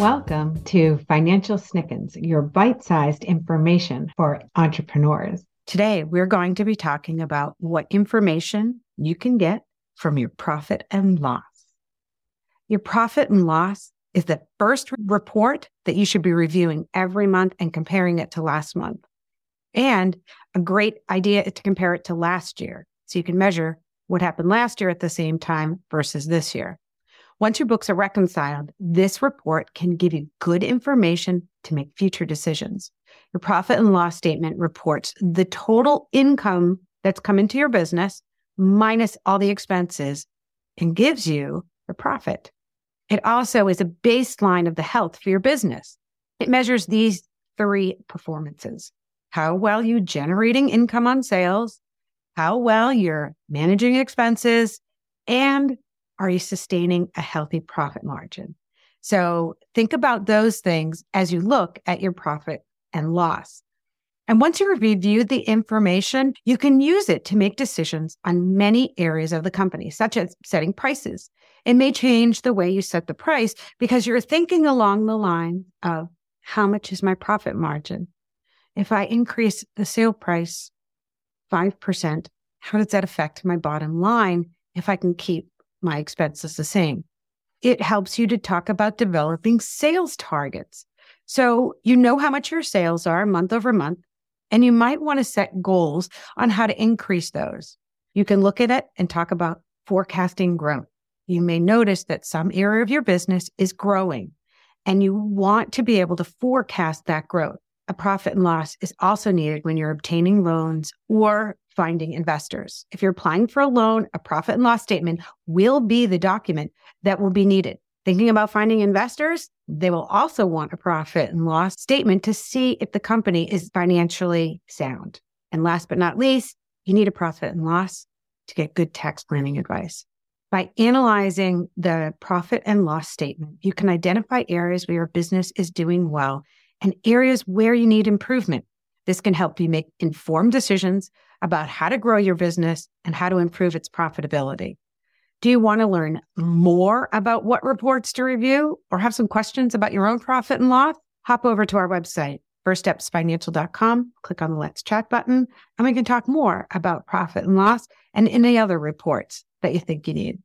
Welcome to Financial Snickens, your bite sized information for entrepreneurs. Today, we're going to be talking about what information you can get from your profit and loss. Your profit and loss is the first report that you should be reviewing every month and comparing it to last month. And a great idea is to compare it to last year so you can measure what happened last year at the same time versus this year. Once your books are reconciled, this report can give you good information to make future decisions. Your profit and loss statement reports the total income that's come into your business minus all the expenses and gives you the profit. It also is a baseline of the health for your business. It measures these three performances. How well you're generating income on sales, how well you're managing expenses, and are you sustaining a healthy profit margin? So think about those things as you look at your profit and loss. And once you've reviewed the information, you can use it to make decisions on many areas of the company, such as setting prices. It may change the way you set the price because you're thinking along the line of how much is my profit margin? If I increase the sale price 5%, how does that affect my bottom line if I can keep my expense is the same. It helps you to talk about developing sales targets. So you know how much your sales are month over month, and you might want to set goals on how to increase those. You can look at it and talk about forecasting growth. You may notice that some area of your business is growing and you want to be able to forecast that growth. A profit and loss is also needed when you're obtaining loans or finding investors. If you're applying for a loan, a profit and loss statement will be the document that will be needed. Thinking about finding investors, they will also want a profit and loss statement to see if the company is financially sound. And last but not least, you need a profit and loss to get good tax planning advice. By analyzing the profit and loss statement, you can identify areas where your business is doing well and areas where you need improvement. This can help you make informed decisions about how to grow your business and how to improve its profitability. Do you want to learn more about what reports to review or have some questions about your own profit and loss? Hop over to our website, firststepsfinancial.com, click on the Let's Chat button, and we can talk more about profit and loss and any other reports that you think you need.